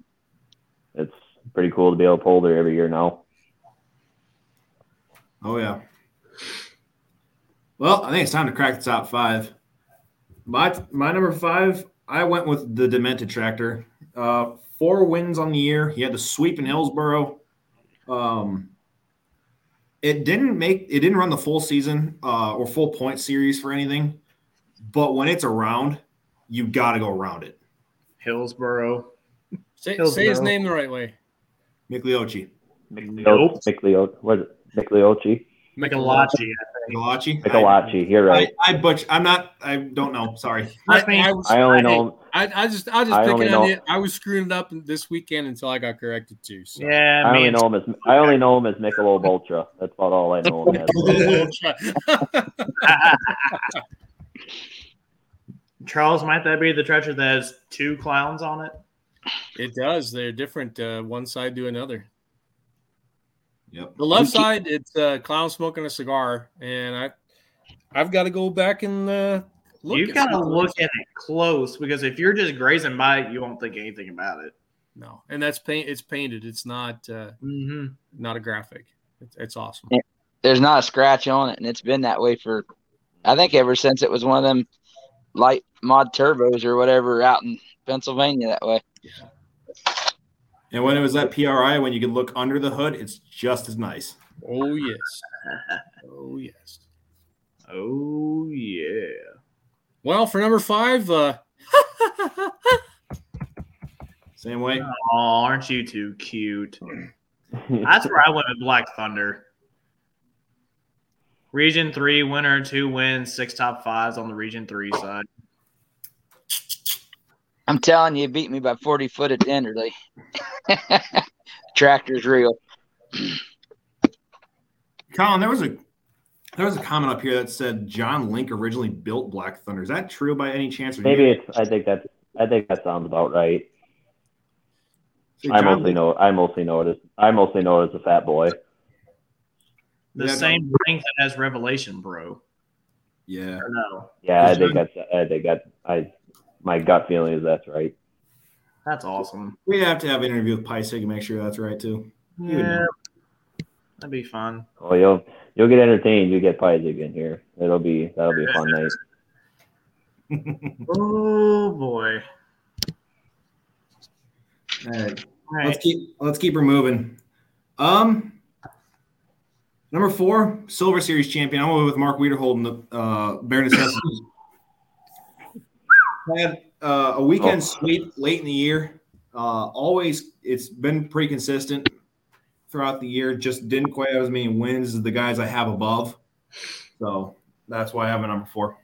it's pretty cool to be able to pull there every year now. Oh yeah. Well, I think it's time to crack the top five. My my number five, I went with the Demented Tractor. Uh, four wins on the year. He had the sweep in Hillsboro. Um, it didn't make it didn't run the full season uh, or full point series for anything, but when it's around, you got to go around it. Hillsboro. Say, Hillsboro. say his name the right way. Migliochi, Nope. Micleo, what is it? Micleochi? Michelacci. Michelacci. You're right. I, I butch. I'm not. I don't know. Sorry. I, I I, was, I only know. I, I just I just I only picking on know- you. I was screwing it up this weekend until I got corrected too. So. Yeah, I me only know him as I only know him as Michelob Ultra. That's about all I know him as. Charles, might that be the treasure that has two clowns on it? it does. They're different. Uh, one side to another. Yep. The left side, it's uh, clown smoking a cigar, and I, I've got to go back and uh, look. you at gotta look at it close because if you're just grazing by it, you won't think anything about it. No, and that's paint. It's painted. It's not uh, Mm-hmm. not a graphic. It's, it's awesome. There's not a scratch on it, and it's been that way for, I think, ever since it was one of them light mod turbos or whatever out in Pennsylvania that way. And when it was that PRI, when you could look under the hood, it's just as nice. Oh yes. Oh yes. Oh yeah. Well, for number five, uh, Same way. Oh, aren't you too cute? That's where I went with Black Thunder. Region three winner, two wins, six top fives on the Region three side. I'm telling you, you beat me by 40 foot at Enderley. Tractor's real. Colin, there was a there was a comment up here that said John Link originally built Black Thunder. Is that true by any chance? Or Maybe you- it's. I think that's. I think that sounds about right. See, I mostly Link- know. I mostly know it as. I mostly know it as a fat boy. The Yeah, same length that has Revelation, bro. Yeah. Or no? Yeah, I Yes, think John. that's. I think that. I. My gut feeling is that's right. That's awesome. We have to have an interview with Pisig and make sure that's right too. Yeah, that'd be fun. Oh, you'll you'll get entertained. You get Pizig in here. It'll be that'll be a fun night. oh boy. All right. All right. Let's keep let's keep her moving. Um, number four, Silver Series champion. I'm going with Mark Wiederhold the uh, Bare Necessities. Had uh, a weekend Oh. sweep late in the year. Uh, always, it's been pretty consistent throughout the year. Just didn't quite have as many wins as the guys I have above. So that's why I have a number four.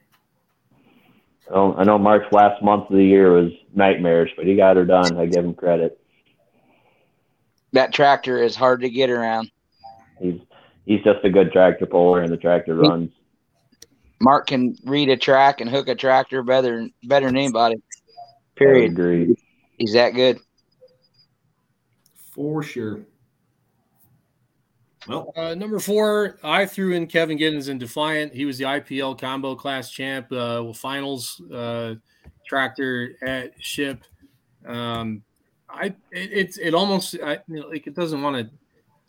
Well, I know Mark's last month of the year was nightmarish, but he got her done. I give him credit. That tractor is hard to get around. He's he's just a good tractor puller, and the tractor runs. Mark can read a track and hook a tractor better better than anybody. I Period. agree. He's that good. For sure. Well, Uh, number four, I threw in Kevin Giddens in Defiant. He was the IPL combo class champ, uh, well, finals uh, tractor at Ship. Um, I it, it's it almost I, you know, like it doesn't want to.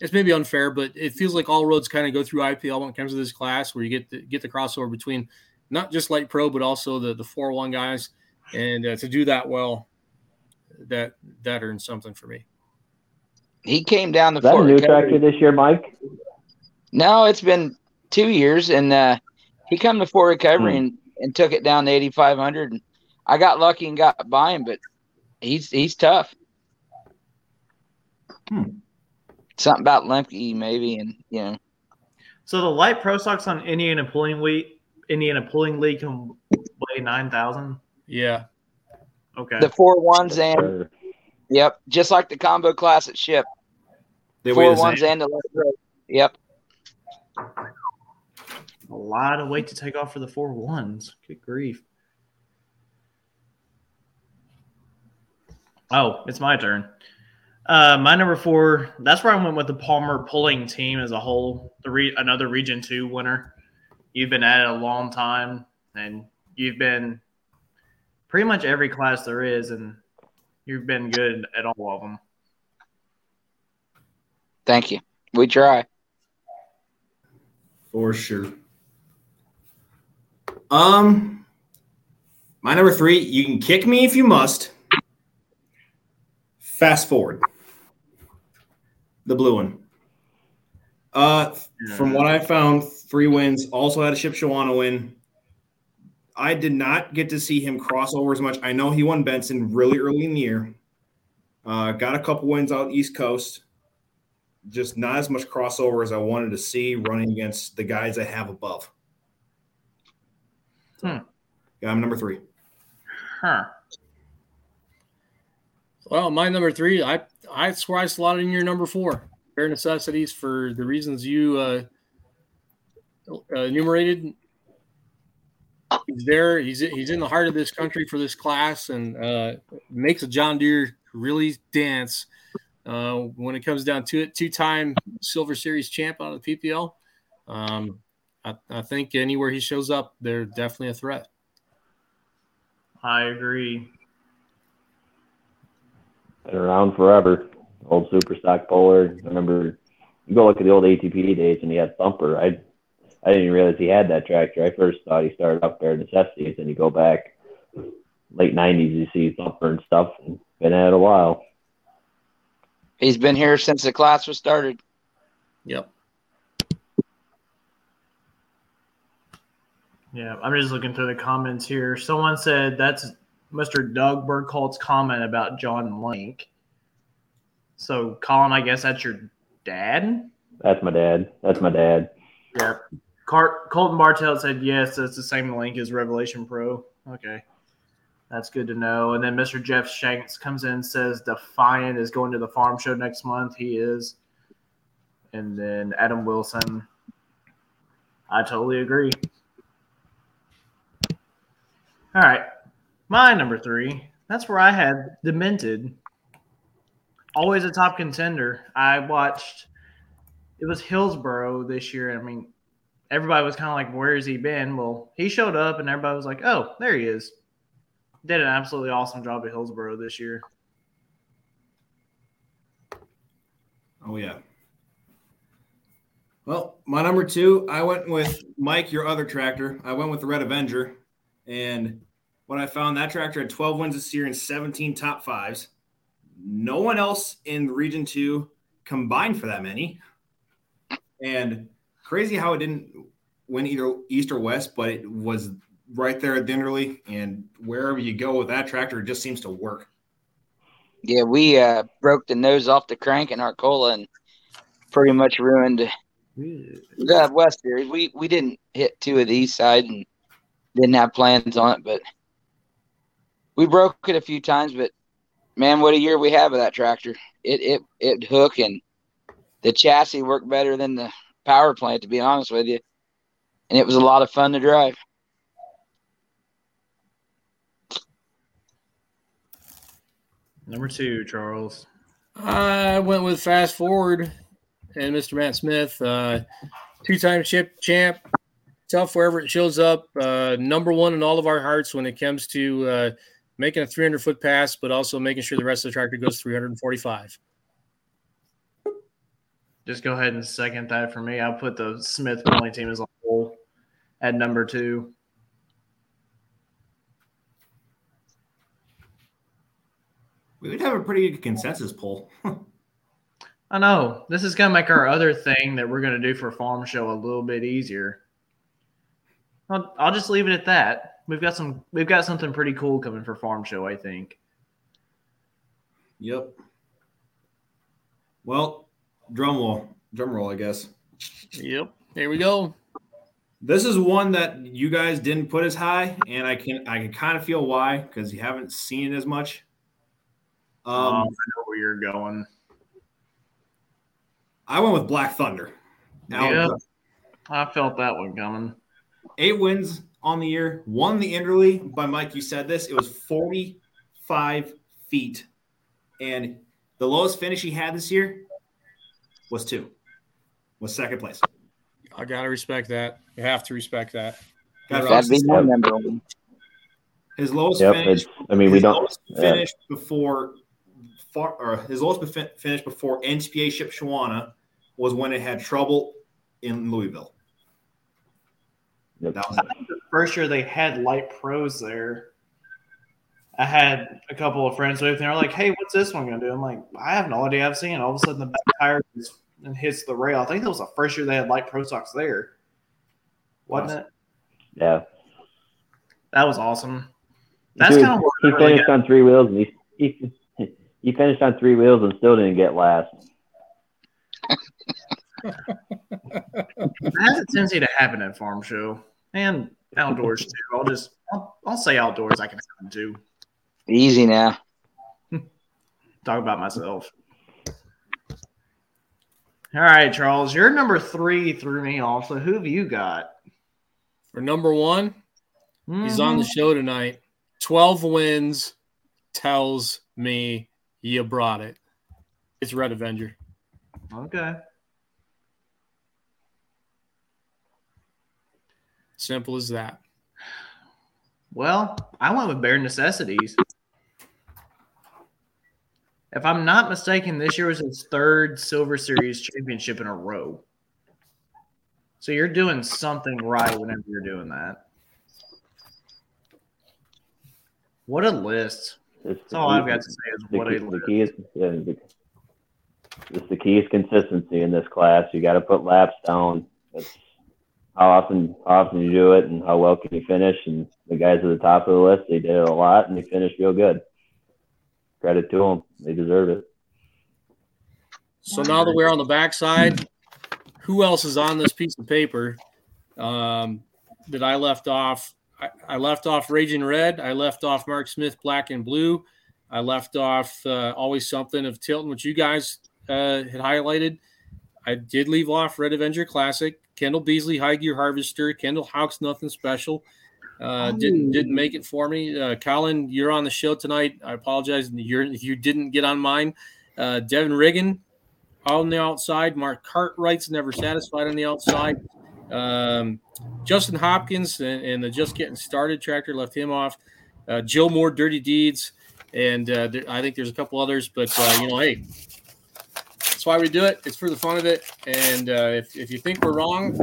It's maybe unfair, but it feels like all roads kind of go through IPL when it comes to this class, where you get the, get the crossover between not just light pro, but also the the four one guys, and uh, to do that well, that that earns something for me. He came down the Is that a new Recovery- tractor this year, Mike? No, it's been two years, and uh, he come to Fort Recovery Hmm. and, and took it down to eighty five hundred. And I got lucky and got by him, but he's he's tough. Hmm. Something about Lemke maybe, and you know, So the light pro stocks on Indiana pulling week, Indiana pulling league can weigh nine thousand. Yeah, Okay. the four ones and yep, just like the combo class at Ship, they weigh four the ones same. and the light pro. Yep, a lot of weight to take off for the four ones. Good grief. Oh, it's my turn. Uh, my number four. That's where I went with the Palmer pulling team as a whole. The re- another Region Two winner. You've been at it a long time, and you've been pretty much every class there is, and you've been good at all of them. thank you. We try. For sure. Um, my number three. You can kick me if you must. Fast forward. The blue one. Uh, from what I found, three wins. Also had a ship Shipshewana win. I did not get to see him cross over as much. I know he won Benson really early in the year. Uh, got a couple wins out East Coast. Just not as much crossover as I wanted to see running against the guys I have above. Hmm. Yeah, I'm number three. Huh. Well, my number three, I I swear I slotted in your number four. Bare necessities for the reasons you uh, enumerated. He's there. He's he's in the heart of this country for this class, and uh, makes a John Deere really dance uh, when it comes down to it. Two-time Silver Series champ out of the PPL. Um, I, I think anywhere he shows up, they're definitely a threat. I agree. Been around forever. Old super stock puller. I remember you go look at the old ATP days and he had Thumper. I I didn't even realize he had that tractor. I first thought he started up there necessities and you go back late nineties you see Thumper and stuff and been at it a while. He's been here since the class was started. Yep. Yeah, I'm just looking through the comments here. Someone said that's Mr. Doug Burkholt's comment about John Link. So, Colin, I guess that's your dad? That's my dad. That's my dad. Yeah. Car- Colton Bartell said, yes, that's the same link as Revelation Pro. Okay. That's good to know. And then Mr. Jeff Shanks comes in and says Defiant is going to the farm show next month. He is. And then Adam Wilson. I totally agree. All right. My number three. That's where I had Demented. Always a top contender. I watched, it was Hillsboro this year. I mean, everybody was kind of like, where has he been? Well, he showed up and everybody was like, oh, there he is. Did an absolutely awesome job at Hillsboro this year. Oh yeah. Well, my number two, I went with Mike, your other tractor. I went with the Red Avenger, and what I found that tractor had 12 wins this year and 17 top fives. No one else in Region 2 combined for that many. And crazy how it didn't win either East or West, but it was right there at Dinnerly. And wherever you go with that tractor, it just seems to work. Yeah, we uh, broke the nose off the crank in Arcola and pretty much ruined the West Series. We we didn't hit two of the East side and didn't have plans on it, but we broke it a few times. But man, what a year we have of that tractor! It it it hook and the chassis worked better than the power plant, to be honest with you, and it was a lot of fun to drive. Number two, Charles. I went with fast forward and Mr. Matt Smith, uh, two-time chip champ, tough wherever it shows up. Uh, number one in all of our hearts when it comes to uh, making a 300 foot pass, but also making sure the rest of the tractor goes 345. Just go ahead and second that for me. I'll put the Smith bowling team as a whole at number two. We would have a pretty good consensus poll. I know this is gonna make our other thing that we're gonna do for farm show a little bit easier. I'll, I'll just leave it at that. We've got some we've got something pretty cool coming for farm show. I think. Yep. Well, drum roll, drum roll, I guess. Yep. Here we go. This is one that you guys didn't put as high, and I can I can kind of feel why because you haven't seen it as much. Um, Um, I know where you're going. I went with Black Thunder. Now, Yeah. I felt that one coming. Eight wins on the year, won the Inderly by Mike. You said this. It was 45 feet. And the lowest finish he had this year was two, was second place. I gotta respect that. You have to respect that. Got Right. That'd be my Yep. number one. his lowest Yep. finish. It's, I mean, we don't. lowest yeah. finish before far, or his lowest befi- finish before NTPA Shipshewana was when it had trouble in Louisville. Yep. That was it. The first year they had light pros there. I had a couple of friends with and They're like, "Hey, what's this one gonna do?" I'm like, "I have no idea. I've seen." All of a sudden, the back tire just and hits the rail. I think that was the first year they had light pro stocks there, wasn't it? Yeah. That was awesome. That's kind of he really finished on three wheels and he, he he finished on three wheels and still didn't get last. It has a tendency to happen at farm show and outdoors too. I'll just I'll, I'll say outdoors. I can happen too. Easy now. Talk about myself. All right, Charles, your number three threw me off. So who have you got? For number one, he's on the Mhm. show tonight. 12 wins tells me you brought it. It's Red Avenger. Okay. Simple as that. Well, I went with bare necessities. If I'm not mistaken, this year was his third Silver Series championship in a row. So you're doing something right whenever you're doing that. What a list. It's That's all I've got to say is the, what key, a the list. key is yeah, the, just the key is consistency in this class. You got to put laps down. That's how often how often you do it and how well can you finish. And the guys at the top of the list, they did it a lot and they finished real good. Credit to them, they deserve it. So now that we're on the backside, who else is on this piece of paper um, that I left off? I, I left off Raging Red. I left off Mark Smith Black and Blue. I left off uh, Always Something of Tilton, which you guys uh, had highlighted. I did leave off Red Avenger Classic, Kendall Beasley High Gear Harvester, Kendall Hawks Nothing Special. Uh, didn't didn't make it for me. Uh, Colin, you're on the show tonight. I apologize. You're you didn't get on mine. Uh, Devin Riggin, on the outside. Mark Cartwright's never satisfied on the outside. Um, Justin Hopkins and, and the just getting started tractor left him off. Uh, Joe Moore, Dirty Deeds, and uh, there, I think there's a couple others. But uh, you know, hey, that's why we do it. It's for the fun of it. And uh, if, if you think we're wrong,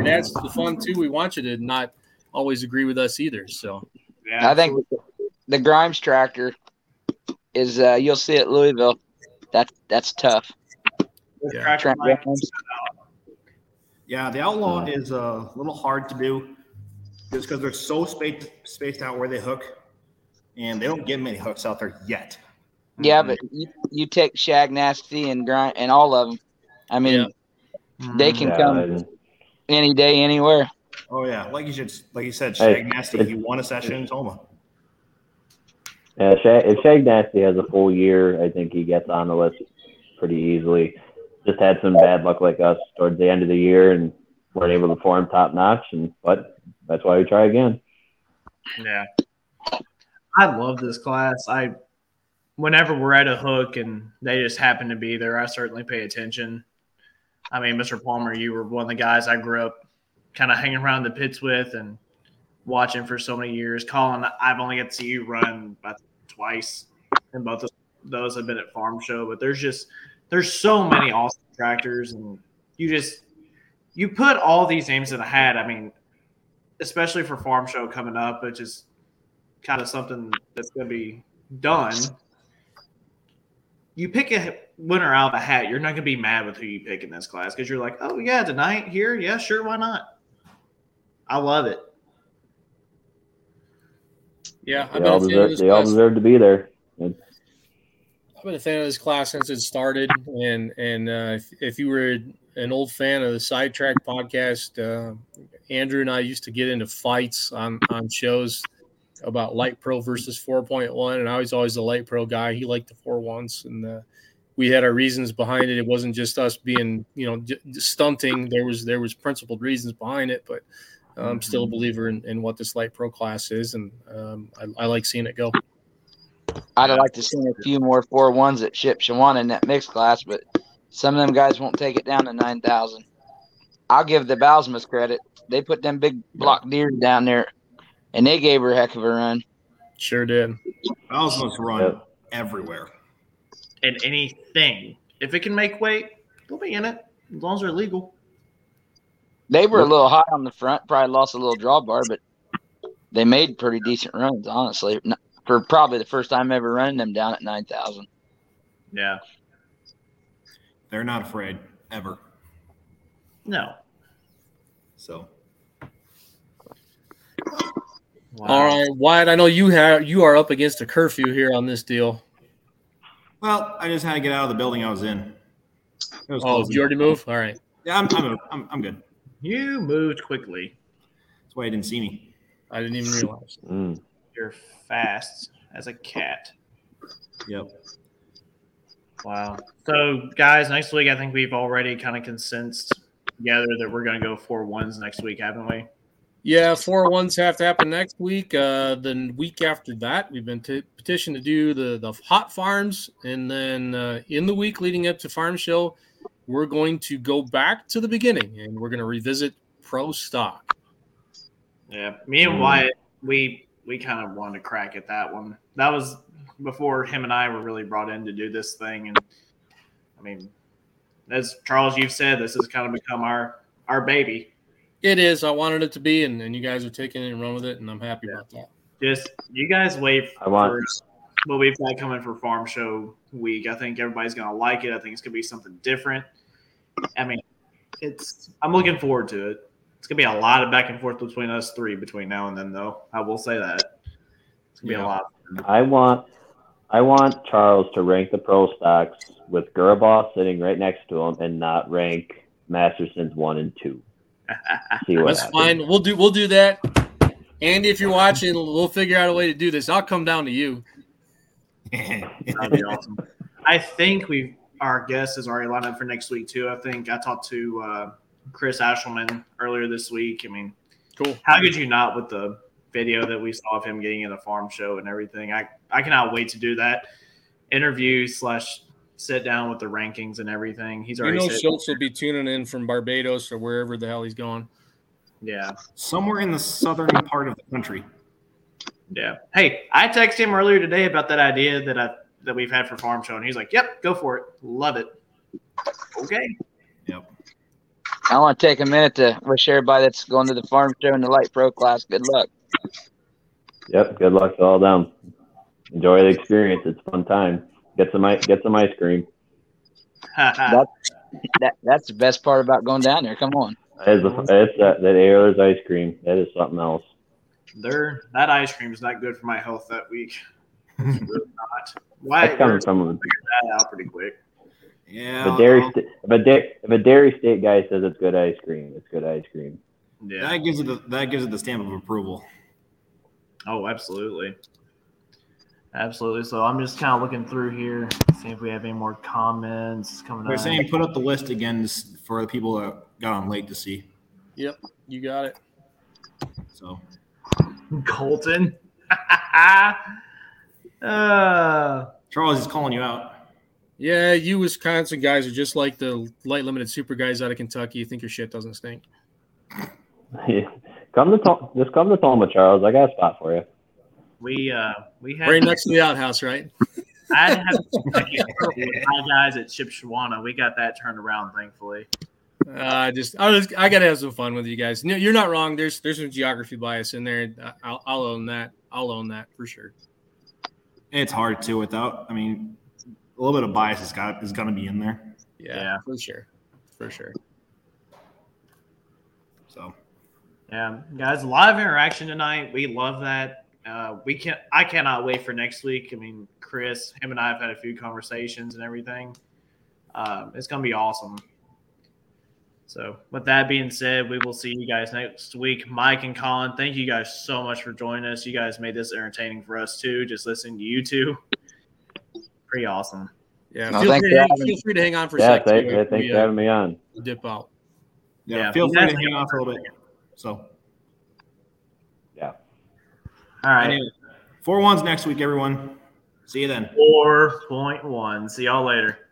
it adds to the fun too. We want you to not always agree with us either. So Yeah, I think the Grimes tractor is uh, you'll see at Louisville. That's that's tough. Yeah. Cracker Trent Mike, Grimes. Yeah, the outlaw is a little hard to do just because they're so spaced spaced out where they hook, and they don't get many hooks out there yet. Yeah, mm-hmm. but you, you take Shag Nasty and Grind and all of them. I mean, Yeah. they can mm-hmm. Yeah, come any day, anywhere. Oh yeah, like you should, like you said, Hey, Shag Nasty. it's- He won a session in Tomah. Yeah, Shag, if Shag Nasty has a full year, I think he gets on the list pretty easily. Just had some bad luck like us towards the end of the year and weren't able to form top notch. And but that's why we try again. Yeah. I love this class. I whenever we're at a hook and they just happen to be there, I certainly pay attention. I mean, Mr. Palmer, you were one of the guys I grew up kind of hanging around the pits with and watching for so many years. Colin, I've only got to see you run about twice, and both of those have been at Farm Show. But there's just there's so many awesome tractors, and you just you put all these names in a hat. I mean, especially for Farm Show coming up, which is kind of something that's going to be done. You pick a winner out of a hat, you're not going to be mad with who you pick in this class because you're like, oh yeah, tonight here, yeah, sure, why not? I love it. Yeah, They I've all been a fan of deserve, they all deserve to be there. It's, I've been a fan of this class since it started, and and uh, if, if you were an old fan of the Sidetrack podcast, uh, Andrew and I used to get into fights on on shows about Light Pro versus 4.1, and I was always the Light Pro guy. He liked the four ones, and uh, we had our reasons behind it. It wasn't just us being you know j- stunting. There was there was principled reasons behind it, but. I'm still a believer in, in what this light pro class is, and um, I, I like seeing it go. I'd like to see a few more four ones at Shipshewana in that mixed class, but some of them guys won't take it down to nine thousand. I'll give the Bowsmas credit. They put them big block deers down there, and they gave her a heck of a run. Sure did. Owls must run Yep. everywhere. And anything, if it can make weight, they'll be in it as long as they're legal. They were a little high on the front, probably lost a little drawbar, but they made pretty decent runs, honestly. For probably the first time ever running them down at nine thousand. Yeah. They're not afraid ever. No. So Wow. All right, Wyatt. I know you have you are up against a curfew here on this deal. well, I just had to get out of the building I was in. It was Oh, did you already move? All right. Yeah, I'm, I'm, I'm, I'm good. You moved quickly. That's why you didn't see me. I didn't even realize. mm, You're fast as a cat. Yep. Wow. So, guys, next week, I think we've already kind of consensed together that we're going to go four ones next week, haven't we? Yeah, four ones have to happen next week. Uh, week after that, we've been t- petitioned to do the the hot farms, and then uh, in the week leading up to farm show, we're going to go back to the beginning, and we're going to revisit pro stock. Yeah. Me and. Wyatt, we we kind of wanted to crack at that one. That was before him and I were really brought in to do this thing, and I mean, as Charles, you've said, this has kind of become our our baby. It is. I wanted it to be, and, and you guys are taking it and run with it, and I'm happy about that. Just you guys wait I want- for what we've got coming for Farm Show Week. I think everybody's gonna like it. I think it's gonna be something different. I mean, it's I'm looking forward to it. It's gonna be a lot of back and forth between us three between now and then, though. I will say that it's gonna be a lot. I want I want Charles to rank the pro stocks with Gurbaugh sitting right next to him and not rank Masterson's one and two. See what That's happens. fine. We'll do we'll do that. Andy, if you're watching, we'll figure out a way to do this. I'll come down to you. That'd be awesome. I think we our guest is already lined up for next week too. I think I talked to uh, Chris Ashelman earlier this week. I mean, Cool. how could you not with the video that we saw of him getting in the farm show and everything? I I cannot wait to do that interview slash sit down with the rankings and everything. He's already. You know said, Schultz will be tuning in from Barbados or wherever the hell he's going. yeah, Somewhere in the southern part of the country. yeah. Hey, I texted him earlier today about that idea that I that we've had for farm show, and he's like, "Yep, go for it, love it." Okay. Yep. I want to take a minute to wish everybody that's going to the farm show and the light pro class good luck. Yep. Good luck to all them. Enjoy the experience. It's a fun time. Get some ice. Get some ice cream. That, that that's the best part about going down there. Come on. That is a, it's that that Ayler's ice cream. That is something else. There, that ice cream is not good for my health that week. It's really not. Why? That's coming from a, that out pretty quick. Yeah. if a dairy well, sta- if a, da- if a dairy state guy says it's good ice cream, it's good ice cream. Yeah. that gives it the, that gives it the stamp of approval. Oh, absolutely. Absolutely. So I'm just kind of looking through here, see if we have any more comments coming up. We're up. saying put up the list again for the people that got on late to see. Yep, you got it. So Colton. uh, Charles is calling you out. Yeah, you Wisconsin guys are just like the light limited super guys out of Kentucky. You think your shit doesn't stink. come to Tol- just come to Tomah, Charles. I got a spot for you. We uh we had Right next to the outhouse, right? I had with my guys at Shipshewana. We got that turned around, thankfully. Uh, just I was I gotta have some fun with you guys. No, you're not wrong. There's there's some geography bias in there. I'll, I'll own that. I'll own that for sure. It's hard too without. I mean, a little bit of bias has got is going to be in there. Yeah, Yeah. for sure, for sure. So Yeah, guys, live interaction tonight. We love that. Uh, we can't. I cannot wait for next week. I mean, Chris, him and I have had a few conversations and everything. Um, it's gonna be awesome. So, with that being said, we will see you guys next week. Mike and Colin, thank you guys so much for joining us. You guys made this entertaining for us too. Just listening to you two, pretty awesome. Yeah, No, feel, free to hang, feel free to hang on for a Yeah, second. thank, yeah, thanks we, for uh, having me on. dip out. yeah, Yeah, feel free to hang can- off a little bit. So Yeah. All right, anyway, four ones next week, everyone. See you then. four point one. See y'all later.